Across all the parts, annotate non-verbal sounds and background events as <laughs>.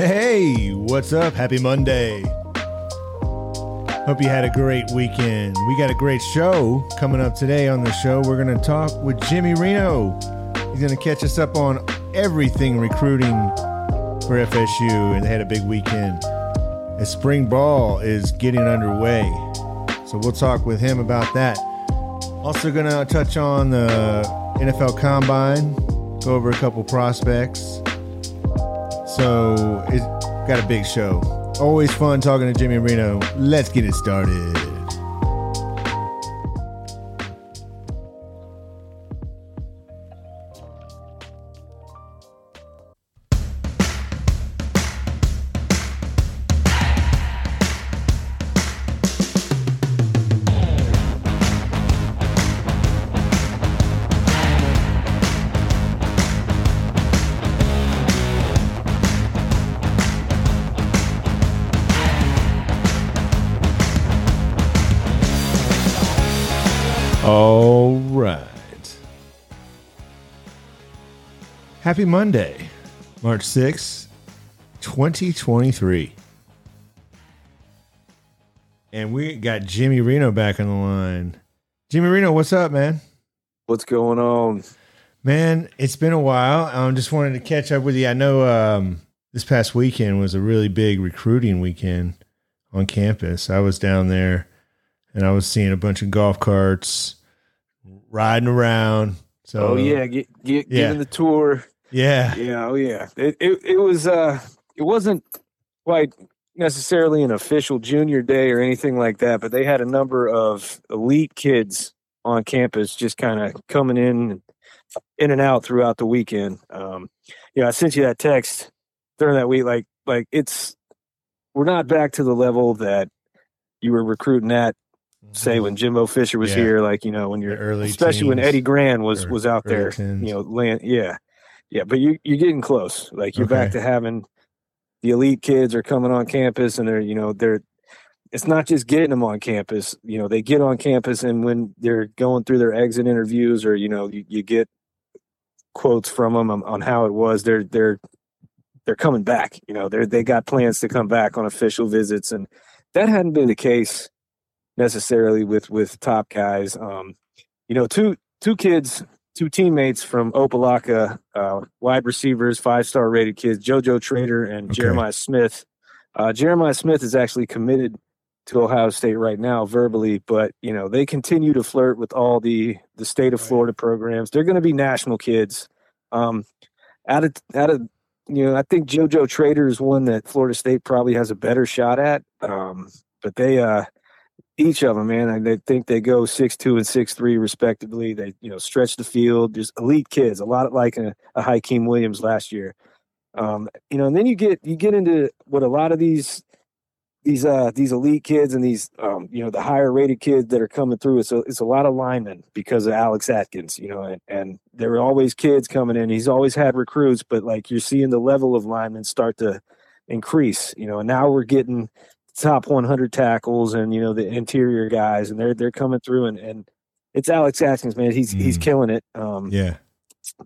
Hey, what's up? Happy Monday. Hope you had a great weekend. We got a great show coming up today on the show. We're going to talk with Jimmy Reno. He's going to catch us up on everything recruiting for FSU, and they had a big weekend. As spring ball is getting underway. So we'll talk with him about that. Also, going to touch on the NFL Combine, go over a couple prospects. So it's got a big show. Always fun talking to Jimmy Reno. Let's get it started. Happy Monday, March 6th, 2023. And we got Jimmy Reno back on the line. Jimmy Reno, what's up, man? What's going on? Man, it's been a while. I um, just wanted to catch up with you. I know um, this past weekend was a really big recruiting weekend on campus. I was down there and I was seeing a bunch of golf carts riding around. So, oh yeah, get, get yeah. giving the tour. Yeah, Yeah, oh yeah. It, it it was uh it wasn't quite necessarily an official junior day or anything like that, but they had a number of elite kids on campus just kind of coming in in and out throughout the weekend. Um you know, I sent you that text during that week like like it's we're not back to the level that you were recruiting at say when Jimbo Fisher was Mm-hmm. Yeah. here, like you know when you're The early especially when Eddie Grand was or was out there, teens. you know, land yeah, yeah. But you you're getting close. Like you're back to having the elite kids are coming on campus, and they're you know they're it's not just getting them on campus. You know they get on campus, and when they're going through their exit interviews, or you know you, you get quotes from them on, on how it was. They're they're they're coming back. You know they they got plans to come back on official visits, and that hadn't been the case necessarily with with top guys. Um, you know, two two kids, two teammates from Opa-locka, uh, wide receivers, five star rated kids, JoJo Trader and Okay. Jeremiah Smith. Uh, Jeremiah Smith is actually committed to Ohio State right now verbally, but you know they continue to flirt with all the the state of. Florida programs. They're going to be national kids. Um, out of out of you know, I think JoJo Trader is one that Florida State probably has a better shot at. Um, but they uh each of them, man, I think they go six two and six three respectively. They you know stretch the field, just elite kids, a lot like a, a Hykeem Williams last year. Um, you know, and then you get you get into what a lot of these these uh these elite kids and these um you know the higher rated kids that are coming through. It's a it's a lot of linemen because of Alex Atkins, you know, and, and there were always kids coming in. He's always had recruits, but like you're seeing the level of linemen start to increase, you know, and now we're getting top 100 tackles and you know the interior guys and they're they're coming through and and it's Alex Atkins man he's he's Mm. killing it um yeah.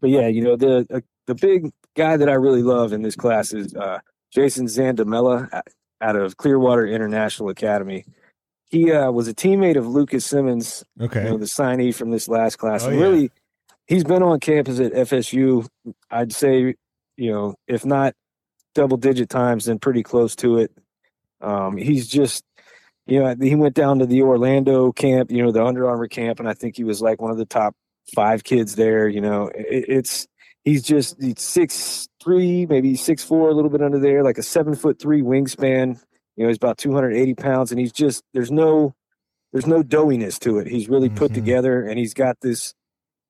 but yeah you know the uh, the big guy that I really love in this class is uh Jason Zandamela uh, out of Clearwater International Academy he uh was a teammate of Lucas Simmons you Okay. know the signee from this last class Oh, and yeah. really he's been on campus at FSU I'd say you know if not double digit times then pretty close to it um, he's just, you know, he went down to the Orlando camp, you know, the Under Armour camp, and I think he was like one of the top five kids there. You know, it, it's he's just he's six three, maybe six four, a little bit under there, like a seven foot three wingspan. You know, he's about two hundred eighty pounds, and he's just there's no there's no doughiness to it. He's really put Mhm. together, and he's got this.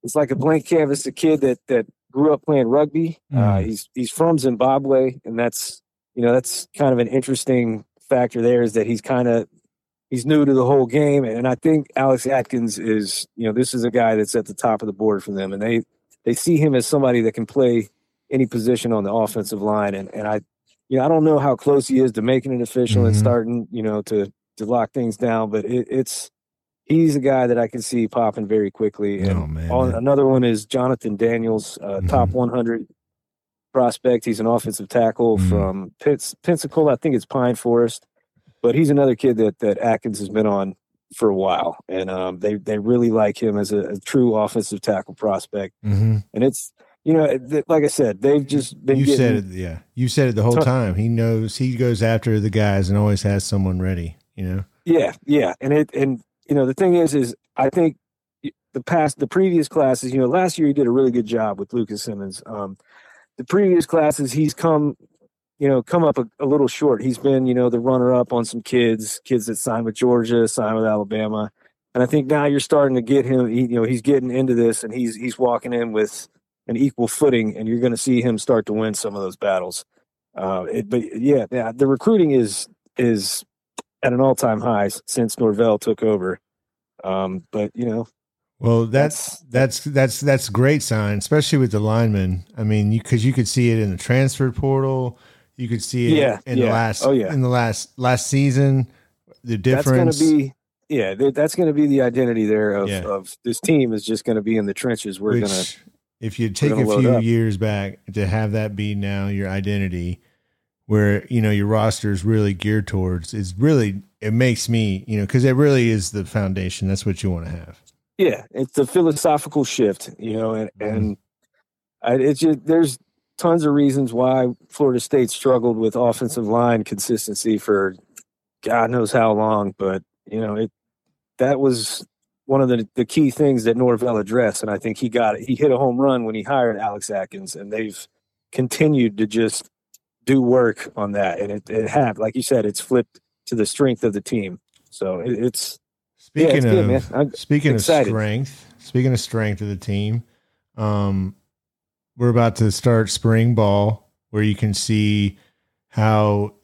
It's like a blank canvas. A kid that that grew up playing rugby. Uh, Mm. he's he's from Zimbabwe, and that's you know that's kind of an interesting factor there is that he's kind of he's new to the whole game and i think alex atkins is you know this is a guy that's at the top of the board for them and they they see him as somebody that can play any position on the offensive line and and i you know i don't know how close he is to making it official and Mhm. starting you know to to lock things down but it, it's he's a guy that i can see popping very quickly and Oh man. on, another one is jonathan daniels uh, top 100 prospect. He's an offensive tackle Mhm. from Pens- Pensacola. I think it's Pine Forest, but he's another kid that that Atkins has been on for a while, and um, they they really like him as a, a true offensive tackle prospect. hmm And it's you know, th- like I said, they've just been You getting, said it, yeah. You said it the whole Ton- time. He knows he goes after the guys and always has someone ready. You know. Yeah, yeah, and it and you know the thing is, is I think the past the previous classes, you know, last year he did a really good job with Lucas Simmons. Um, the previous classes, he's come, you know, come up a, a little short. He's been, you know, the runner up on some kids, kids that signed with Georgia, signed with Alabama, and I think now you're starting to get him. He, you know, he's getting into this, and he's he's walking in with an equal footing, and you're going to see him start to win some of those battles. Uh, it, but yeah, yeah, the recruiting is is at an all time high since Norvell took over. Um, but you know, Well, that's that's that's that's great sign, especially with the linemen. I mean, because you could see it in the transfer portal. You could see it Yeah, in the last Oh, yeah. in the last last season. The difference. that's to be yeah, that's going to be the identity there of, Yeah. of this team is just going to be in the trenches. We're which, going to if you take a few years back to have that be now your identity, where you know your roster is really geared towards, is really it makes me you know because it really is the foundation. That's what you want to have. Yeah, it's a philosophical shift, you know, and Mm-hmm. and I, it's just there's tons of reasons why Florida State struggled with offensive line consistency for God knows how long, but you know it that was one of the the key things that Norvell addressed, and I think he got it. He hit a home run when he hired Alex Atkins, and they've continued to just do work on that, and it it have like you said, it's flipped to the strength of the team. So it, it's Speaking good, of man. Speaking excited. of strength, speaking of strength of the team, um, we're about to start spring ball, where you can see how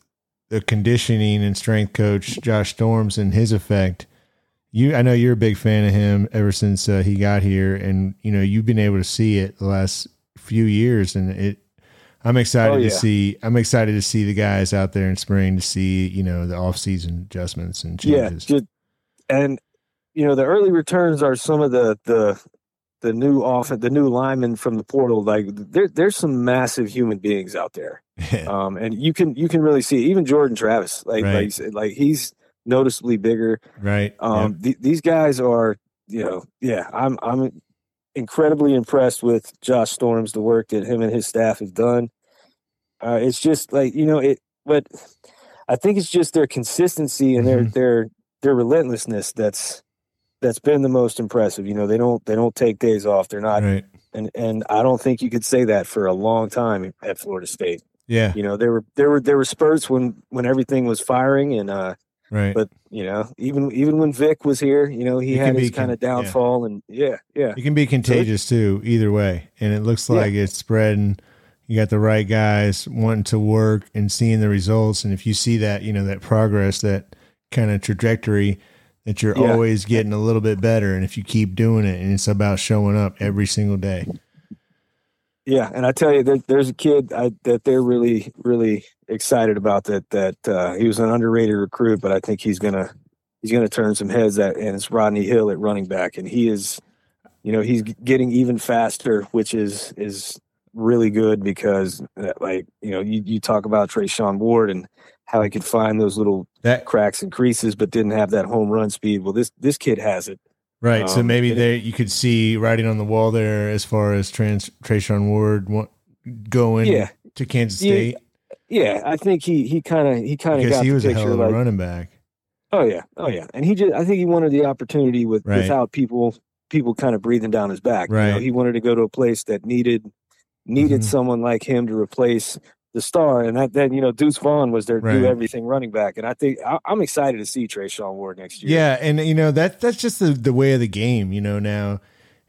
the conditioning and strength coach Josh Storms and his effect. You, I know you're a big fan of him ever since uh, he got here, and you know you've been able to see it the last few years, and it. I'm excited Oh, to see. I'm excited to see the guys out there in spring to see you know the off season adjustments and yeah, changes. just and you know the early returns are some of the the the new off the new linemen from the portal. Like there there's some massive human beings out there, <laughs> um, and you can you can really see even Jordan Travis. Like Right. like said, like he's noticeably bigger. right. Um, th- these guys are, you know, yeah, I'm I'm incredibly impressed with Josh Storms, the work that him and his staff have done. Uh, it's just like you know it, but I think it's just their consistency and their Mhm. their their relentlessness that's that's been the most impressive. You know, they don't they don't take days off. They're not, right. and and I don't think you could say that for a long time at Florida State. Yeah. You know, there were there were there were spurts when when everything was firing and uh Right. but you know, even even when Vic was here, you know, he It had his kind of con- yeah. downfall, and yeah, yeah, it can be contagious too, either way. And it looks Yeah. like it's spreading. You got the right guys wanting to work and seeing the results. And if you see that, you know, that progress, that kind of trajectory, that you're Yeah. always getting a little bit better. And if you keep doing it, and it's about showing up every single day. yeah. And I tell you, there, there's a kid I, that they're really, really excited about. That that uh, he was an underrated recruit, but I think he's gonna he's gonna turn some heads. At and it's Rodney Hill at running back, and he is, you know, he's getting even faster, which is is really good because, uh, like, you know, you you talk about Trey Treshaun Ward and how he could find those little That cracks and creases, but didn't have that home run speed. Well, this this kid has it. right. so Um, maybe it- there you could see writing on the wall there as far as trans Treshaun Ward wa- going Yeah. to Kansas State Yeah, I think he he kind of he kind of got he the was a hell of a like, running back. oh yeah, oh yeah, and he just I think he wanted the opportunity with Right. without people people kind of breathing down his back. You know, Right. he wanted to go to a place that needed needed Mhm. someone like him to replace the star, and that then you know Deuce Vaughn was their Right. do everything running back, and I think I, I'm excited to see Treshaun Ward next year. Yeah, and you know that that's just the the way of the game, you know now.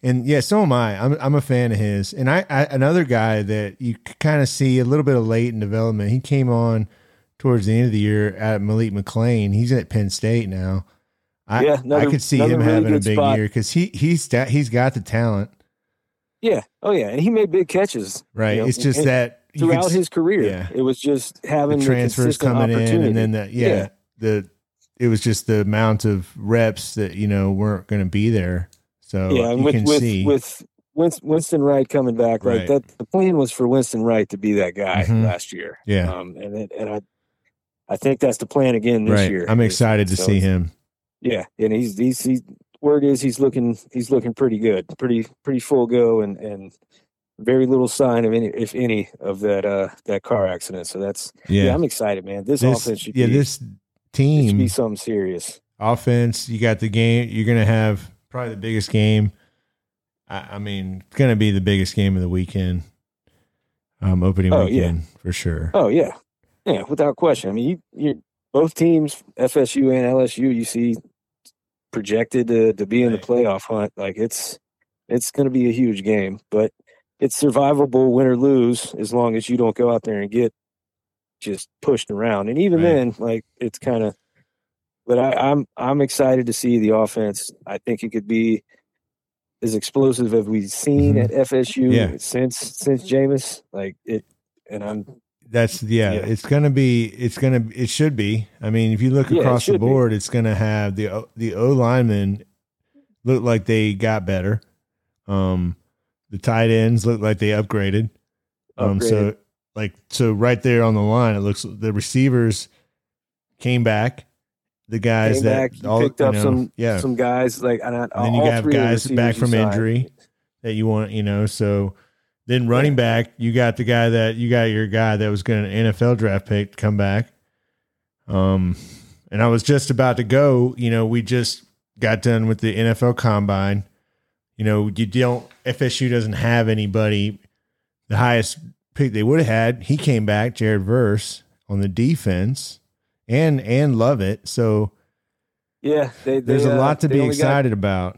And yeah, so am I. I'm I'm a fan of his. And I, I another guy that you kind of see a little bit of late in development. He came on towards the end of the year at Malik McClain. He's at Penn State now. I Yeah, I could see him really having a big spot. year because he he's got, he's got the talent, yeah, oh yeah, and he made big catches. right? you know, it's just and- that throughout could his career. yeah. It was just having the transfers consistent coming in, and then the yeah, Yeah. the it was just the amount of reps that you know weren't going to be there. So yeah, and you with can with see with Winston, Winston Wright coming back, like Right. that. The plan was for Winston Wright to be that guy Mhm. last year. Yeah. Um, and it, and I, I think that's the plan again this right. year. I'm excited to see him. Yeah, and he's he's he's word is he's looking he's looking pretty good, pretty pretty full go, and and very little sign of any if any of that uh that car accident. So that's yeah, Yeah. I'm excited, man. This, this, offense should yeah, be this it should team be something serious. offense. You got the game. You're going to have probably the biggest game. I, I mean, it's going to be the biggest game of the weekend. Um, opening Oh, yeah. weekend for sure. Oh yeah, yeah, without question. I mean, you you both teams, FSU and LSU, you see projected to to be in the playoff hunt. Like it's it's going to be a huge game, but it's survivable, win or lose, as long as you don't go out there and get just pushed around. And even Right. then, like it's kind of. But I, I'm I'm excited to see the offense. I think it could be as explosive as we've seen Mhm. at FSU Yeah. since since Jameis. Like it, and I'm That's yeah, Yeah. It's gonna be. It's gonna. It should be. I mean, if you look Yeah, across the should be. board, it's gonna have the the O linemen look like they got better. Um, the tight ends look like they upgraded. Um, so like so right there on the line, it looks the receivers came back. The guys came that back, all picked you up know, some yeah, some guys like and, I, and then you three guys back from signed. injury that you want, you know. So then running back, you got the guy that you got your guy that was going to NFL draft pick to come back. Um, and I was just about to go. You know, we just got done with the NFL Combine. You know, you don't FSU doesn't have anybody. The highest pick they would have had, he came back, Jared Verse on the defense, and and love it. So Yeah, they, they there's a uh, lot to they be only got- excited about.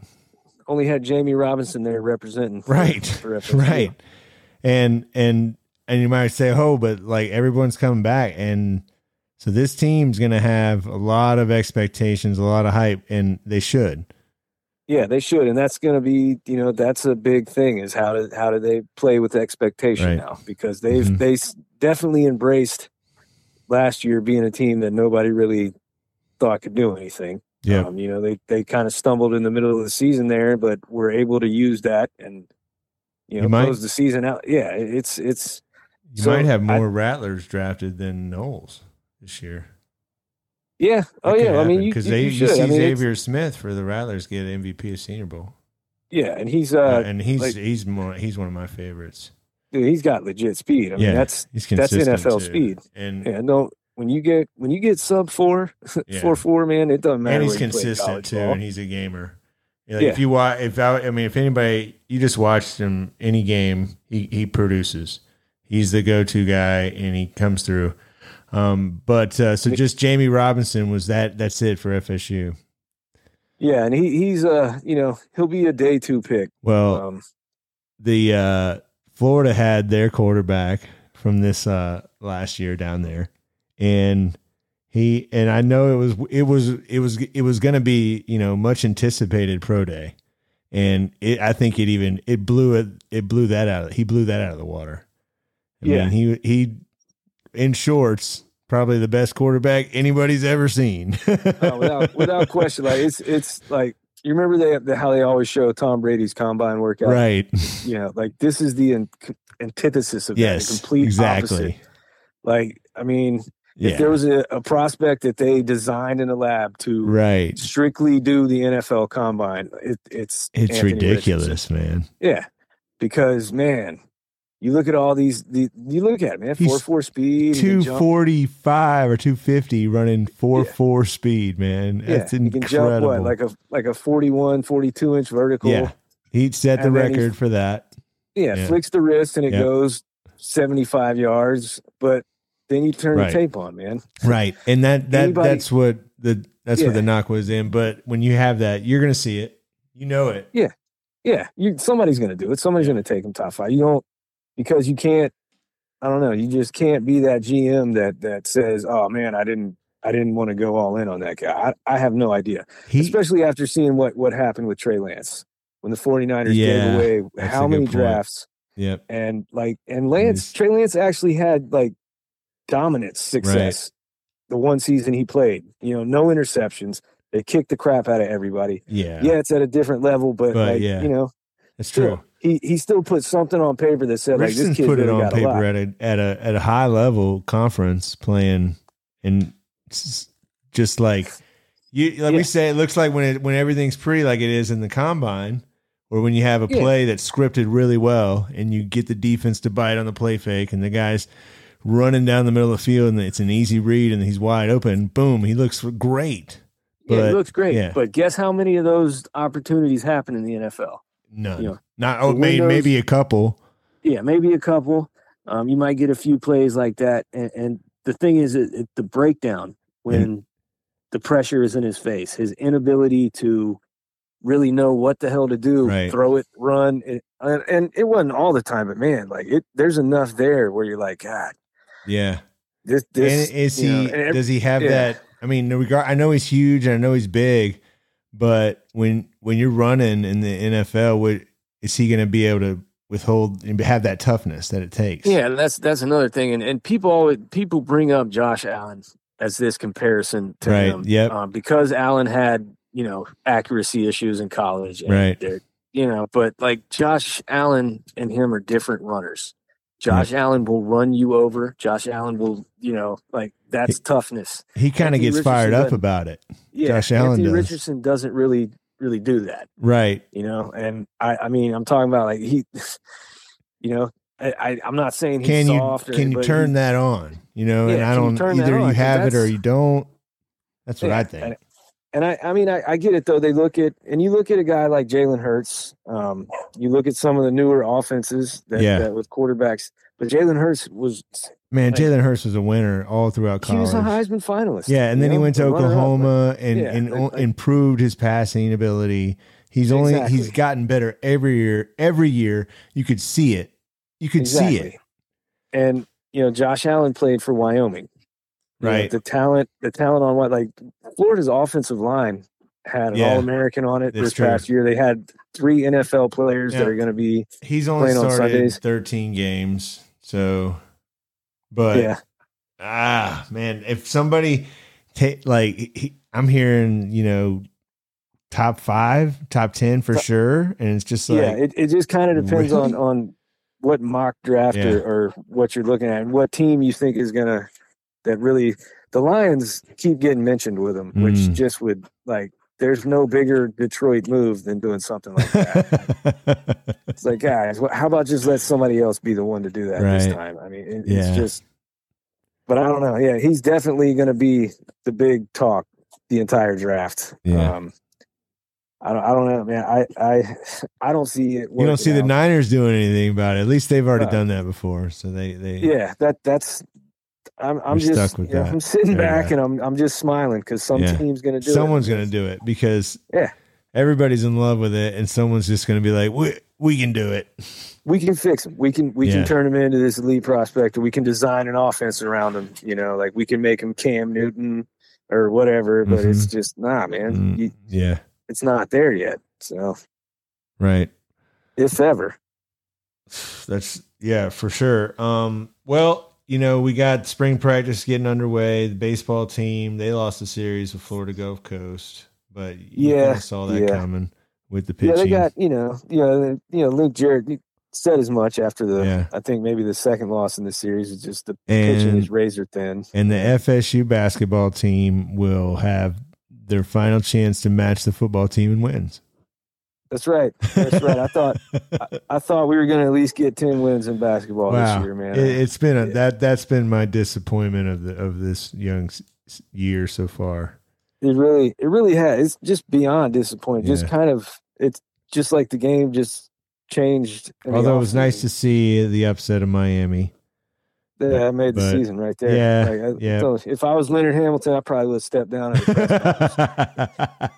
only had Jammie Robinson there representing, right For right and and and you might say oh but like everyone's coming back and so this team's gonna have a lot of expectations a lot of hype and they should Yeah, they should, and that's going to be, you know, that's a big thing is how do how do they play with expectation Right. now because they've Mhm. they definitely embraced last year being a team that nobody really thought could do anything. yeah Um, you know, they they kind of stumbled in the middle of the season there, but were able to use that and you know You might- close the season out. Yeah, it's it's you So, might have I- more rattlers drafted than Noles this year yeah. Oh yeah, I mean, you, because you, they you you see I mean, xavier smith for the rattlers get mvp of senior bowl yeah, and he's Uh, uh, and he's like- he's more, he's one of my favorites dude, he's got legit speed. I mean, yeah that's he's that's NFL too. speed. and yeah. No, when you get when you get sub four, <laughs> Yeah. four four, man, it doesn't matter. and he's where you play consistent too, ball. and he's a gamer. Like Yeah. If you watch, if I, I mean, if anybody, you just watched him any game, he he produces. He's the go-to guy, and he comes through. Um, but uh, so just Jammie Robinson was that. That's it for FSU. yeah, and he he's uh you know he'll be a day two pick. Well, Um, the uh, Florida had their quarterback from this uh, last year down there, and he and I know it was it was it was it was going to be you know much anticipated pro day, and it I think it even it blew it it blew that out he blew that out of the water. I Yeah. mean he he in shorts probably the best quarterback anybody's ever seen. uh, <laughs> without without question, like it's it's like you remember they the, how they always show Tom Brady's combine workout, right? You know, like this is the an- antithesis of that, yes, the complete exactly. opposite. Like, I mean, Yeah, if there was a, a prospect that they designed in a lab to right. strictly do the NFL combine, it, it's It's Anthony ridiculous, Richardson. man. Yeah, because man, you look at all these. The, you look at it, man, He's four four speed, two forty five or two fifty running four Yeah. four speed, man. Yeah, That's he can jump what like a like a 41, 42 inch vertical. yeah, he set the And then he- record for that. Yeah, Yeah. flicks the wrist and it Yep. goes 75 yards, but then you turn Right. the tape on, man. Right, and that that Anybody- that's what the that's Yeah. what the knock was in. But when you have that, you're gonna see it. You know it. Yeah, yeah. you somebody's going to do it. Somebody's going to take him top 5. You don't because you can't I don't know, you just can't be that GM that that says, "Oh man, I didn't I didn't want to go all in on that guy." I, I have no idea. He Especially after seeing what what happened with Trey Lance when the 49ers Yeah, gave away how many point. drafts yep. and like and Lance Trey Lance actually had like dominant success the one season he played. You know, no interceptions. They kicked the crap out of everybody. Yeah, Yeah, it's at a different level, but, But, like yeah. you know, it's true. He he still put something on paper that said like this Richardson's kid put it really on got a lot. paper at a at a at a high level conference playing, and just like you like Yeah. we say, it looks like when it when everything's pretty, like it is in the combine, or when you have a Yeah. play that's scripted really well, and you get the defense to bite on the play fake, and the guy's running down the middle of the field, and it's an easy read, and he's wide open. Boom, he looks great. Yeah, But, it looks great. yeah. But guess how many of those opportunities happen in the NFL? None, You know, not oh, windows- maybe a couple. Yeah, maybe a couple. Um, you might get a few plays like that. And, and the thing is, it, it, the breakdown when the pressure is in his face, his inability to really know what the hell to do, Right. throw it, run, and, and it wasn't all the time, but man, like it, there's enough there where you're like, God, Yeah. this, this and is he? know, does he have yeah. that? I mean, regard. I know he's huge and I know he's big, but when when you're running in the NFL, what is he going to be able to withhold and have that toughness that it takes? Yeah, that's that's another thing, and and people always people bring up Josh Allen as this comparison to Right, him, yep. um, because Allen had you know accuracy issues in college, and Right. You know, but like Josh Allen and him are different runners. Josh Allen will run you over. Josh Allen will, you know, like that's toughness. he kind of gets fired up about it. Yeah, Josh Allen Anthony does. Richardson doesn't really really do that. Right. you know and i i mean i'm talking about like he <sighs> you know i, I i'm not saying he's Can you soft or, can you turn he- that on? You know, and I don't either you have it or you don't. That's what yeah, I think. And, i i mean I, I get it though they look at and you look at a guy like jalen hurts um you look at some of the newer offenses that, Yeah. that with quarterbacks but jalen hurts was Man, like- Jalen Hurts was a winner all throughout college. he was a heisman finalist Yeah, and then he went to a runner-up, but- Oklahoma and, Yeah, and like- improved his passing ability. He's only he's gotten better every year. Every year you could see it. You could see it. And you know josh allen played for wyoming You know, Right. the talent, the talent on what like Florida's offensive line had an Yeah. All American on it this true. past year. They had three NFL players Yeah. that are going to be He's only Playing on started Sundays. 13 games. So but yeah ah man, if somebody like he, I'm hearing, you know, top 5, top 10 for sure and it's just like yeah. It, it just kind of <laughs> depends on on what mock draft Yeah. or, or what you're looking at and what team you think is going to that really the Lions keep getting mentioned with them, which Mm. just would like there's no bigger Detroit move than doing something like that. <laughs> it's like guys, how about just let somebody else be the one to do that this time? I mean, it, Yeah. it's just. But I don't know. Yeah, he's definitely going to be the big talk the entire draft. Yeah. Um, I don't. I don't know, man. I I I don't see it. you don't see the. Niners doing anything about it. At least they've already Right. done that before. So they they Yeah, that that's. I'm I'm just stuck with you know. I'm sitting Yeah. back and I'm I'm just smiling because some Yeah. team's going to do someone's it. Someone's going to do it because Yeah. everybody's in love with it, and someone's just going to be like, "We we can do it." we can fix him. We can we Yeah. can turn him into this elite prospect, we can design an offense around him. You know, like we can make him Cam Newton or whatever. But it's just nah, man. Mm, You, yeah, it's not there yet. So right. if ever, That's yeah for sure. Um, well, you know, we got spring practice getting underway. The baseball team they lost the series with Florida Gulf Coast, but you Yeah, kinda saw that yeah. coming with the pitching. yeah, they got you know, you know, you know, Link Jarrett said as much after the. Yeah. I think maybe the second loss in the series is just the pitching and is razor thin. and the FSU basketball team will have their final chance to match the football team in wins. That's right. That's right. I thought I, <laughs> I thought we were going to at least get ten wins in basketball wow, this year, man. It, has been a, Yeah. that that's been my disappointment of the of this young year so far. It really, it really has. It's just beyond disappointing. Just kind of, it's just like the game just changed. Although it was nice to see the upset of Miami. Yeah, I made the but- season right there. yeah, Like, I- yeah. so if I was Leonard Hamilton, I probably would have stepped down. <laughs>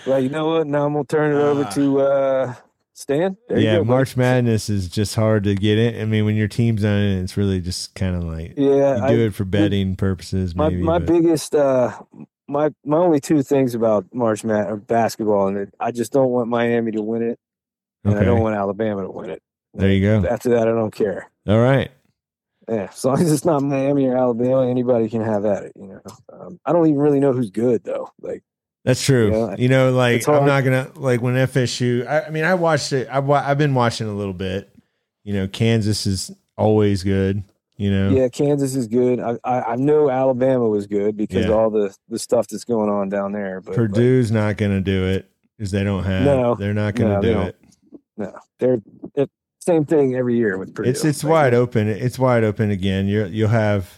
At the press conference. well, you know what? Now I'm gonna turn it over Ah. to uh, Stan. There you yeah, go. March Madness is just hard to get in. I mean, when your team's on it, it's really just kind of like Yeah, you I, do it for betting purposes. my Maybe my but- biggest uh, my my only two things about March Mad or basketball, and it, I just don't want Miami to win it, and I don't want Alabama to win it. There you go. After that, I don't care. All right. Yeah, as long as it's not Miami or Alabama, anybody can have at it. You know, um, I don't even really know who's good though. Like That's true. Yeah, you know, like I'm not gonna like when FSU. I, I mean, I watched it. I've I've been watching a little bit. You know, Kansas is always good. You know, Yeah, Kansas is good. I, I, I know Alabama was good because Yeah. all the, the stuff that's going on down there. But Purdue's not gonna do it because they don't have. No. they're not gonna No, do it. no, they're it, same thing every year with Purdue. It's it's Like, wide open. It's wide open again. You you'll have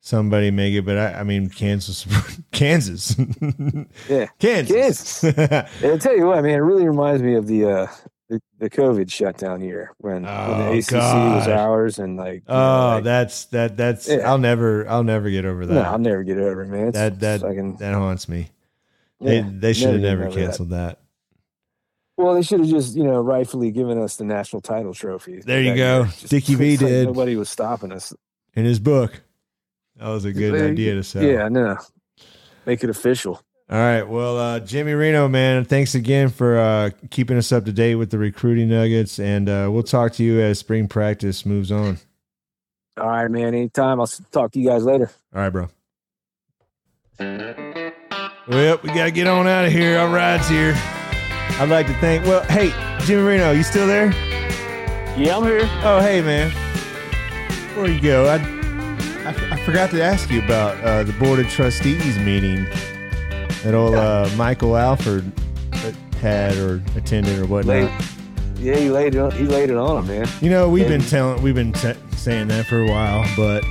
somebody make it, but I, I mean Kansas, <laughs> Kansas, Yeah, Kansas. <laughs> And I tell you what, man, it really reminds me of the uh the, the COVID shutdown year when, when Oh, the ACC God. was ours and like you know, oh, like- that's that that's. Yeah. I'll never I'll never get over that. no, I'll never get over it, man. It's, That- that- fucking, that haunts me. yeah, they they should have never over that. canceled that. Well, they should have just you know rightfully given us the national title trophy. There you go. Dickie V did. Nobody was stopping us. in his book. That was a good There idea to sell. Yeah, no, make it official. All right. Well, uh, Jimmy Reno, man, thanks again for uh, keeping us up to date with the recruiting nuggets, and uh, we'll talk to you as spring practice moves on. All right, man. Anytime. I'll talk to you guys later. All right, bro. Well, we gotta get on out of here. Our ride's here. I'd like to thank. Well, hey, Jimmy Reno, you still there? Yeah, I'm here. Oh, hey, man. Before you go, I I, I forgot to ask you about uh, the board of trustees meeting that old uh, Michael Alford had or attended or whatnot. Late. Yeah, he laid it. On, he laid it on him, man. You know, we've been telling, we've been t- saying that for a while, but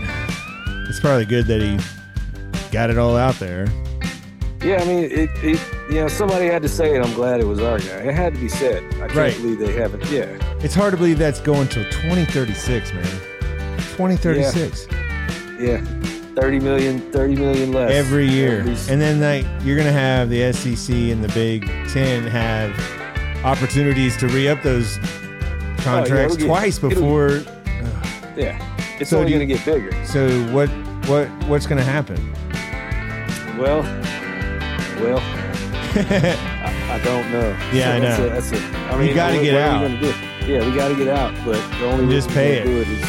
it's probably good that he got it all out there. Yeah, I mean, it, it. You know, somebody had to say it. I'm glad it was our guy. It had to be said. I can't Right. believe they haven't. Yeah, It's hard to believe that's going till 2036, man. 2036 yeah. 30 million, 30 million less every year, and then like you're gonna have the SEC and the Big Ten have opportunities to re-up those contracts it'll get- twice it'll- before. yeah, it's So only going to get bigger. So what what what's gonna happen? Well, well, <laughs> I, I don't know. Yeah, I that's know. That's a, I You mean, gotta what- get what are out. we gonna do? Yeah, we got to get out, but the only way just pay it. Do it is,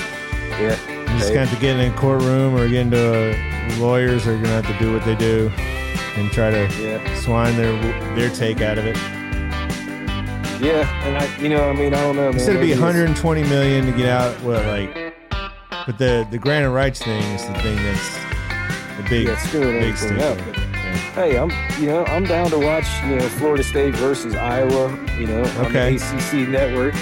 yeah, You just gonna have to get in a courtroom or get into a, lawyers are gonna have to do what they do and try to yeah, swine their their take out of it. yeah. And I, you know, I mean, I don't know. Man. You said be 120 million to get out. What like? But the the grant of rights thing is the thing that's the big Yeah, screwing big everything sticker. up. but- Yeah. Hey, I'm you know I'm down to watch you know Florida State versus Iowa. You know on Okay. the ACC network.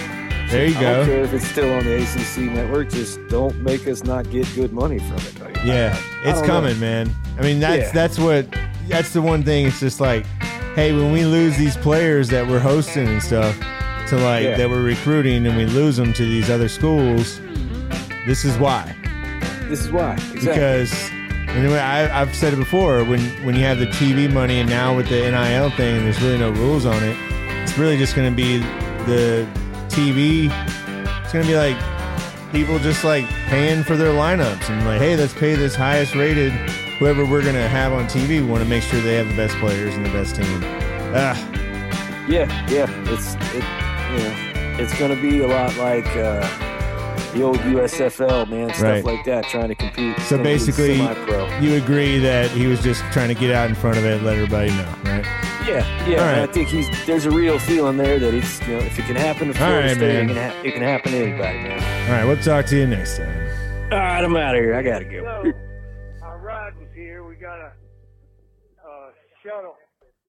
There you I don't go. care if it's still on the ACC network. Just don't make us not get good money from it. Like, Yeah, I it's don't know. coming, man. I mean, that's Yeah. that's what that's the one thing. It's just like, hey, when we lose these players that we're hosting and stuff to like Yeah. that we're recruiting, and we lose them to these other schools, this is why. This is why exactly. Because anyway, I, I've said it before. When when you have the TV money, and now with the NIL thing, and there's really no rules on it, it's really just going to be the TV. It's going to be like people just like paying for their lineups and like, hey, let's pay this highest rated whoever we're going to have on TV. We want to make sure they have the best players and the best team. Ah, yeah, yeah. It's it. You know, it's going to be a lot like uh, the old USFL, man. Stuff Right. like that, trying to compete. So basically- you agree that he was just trying to get out in front of it, and let everybody know? Yeah, yeah. Right. I think he's there's a real feeling there that it's you know if it can happen to Florida right, State, man. it can, ha- it can happen to anybody, man. All right, we'll talk to you next time. All right, I'm out of here. I gotta go.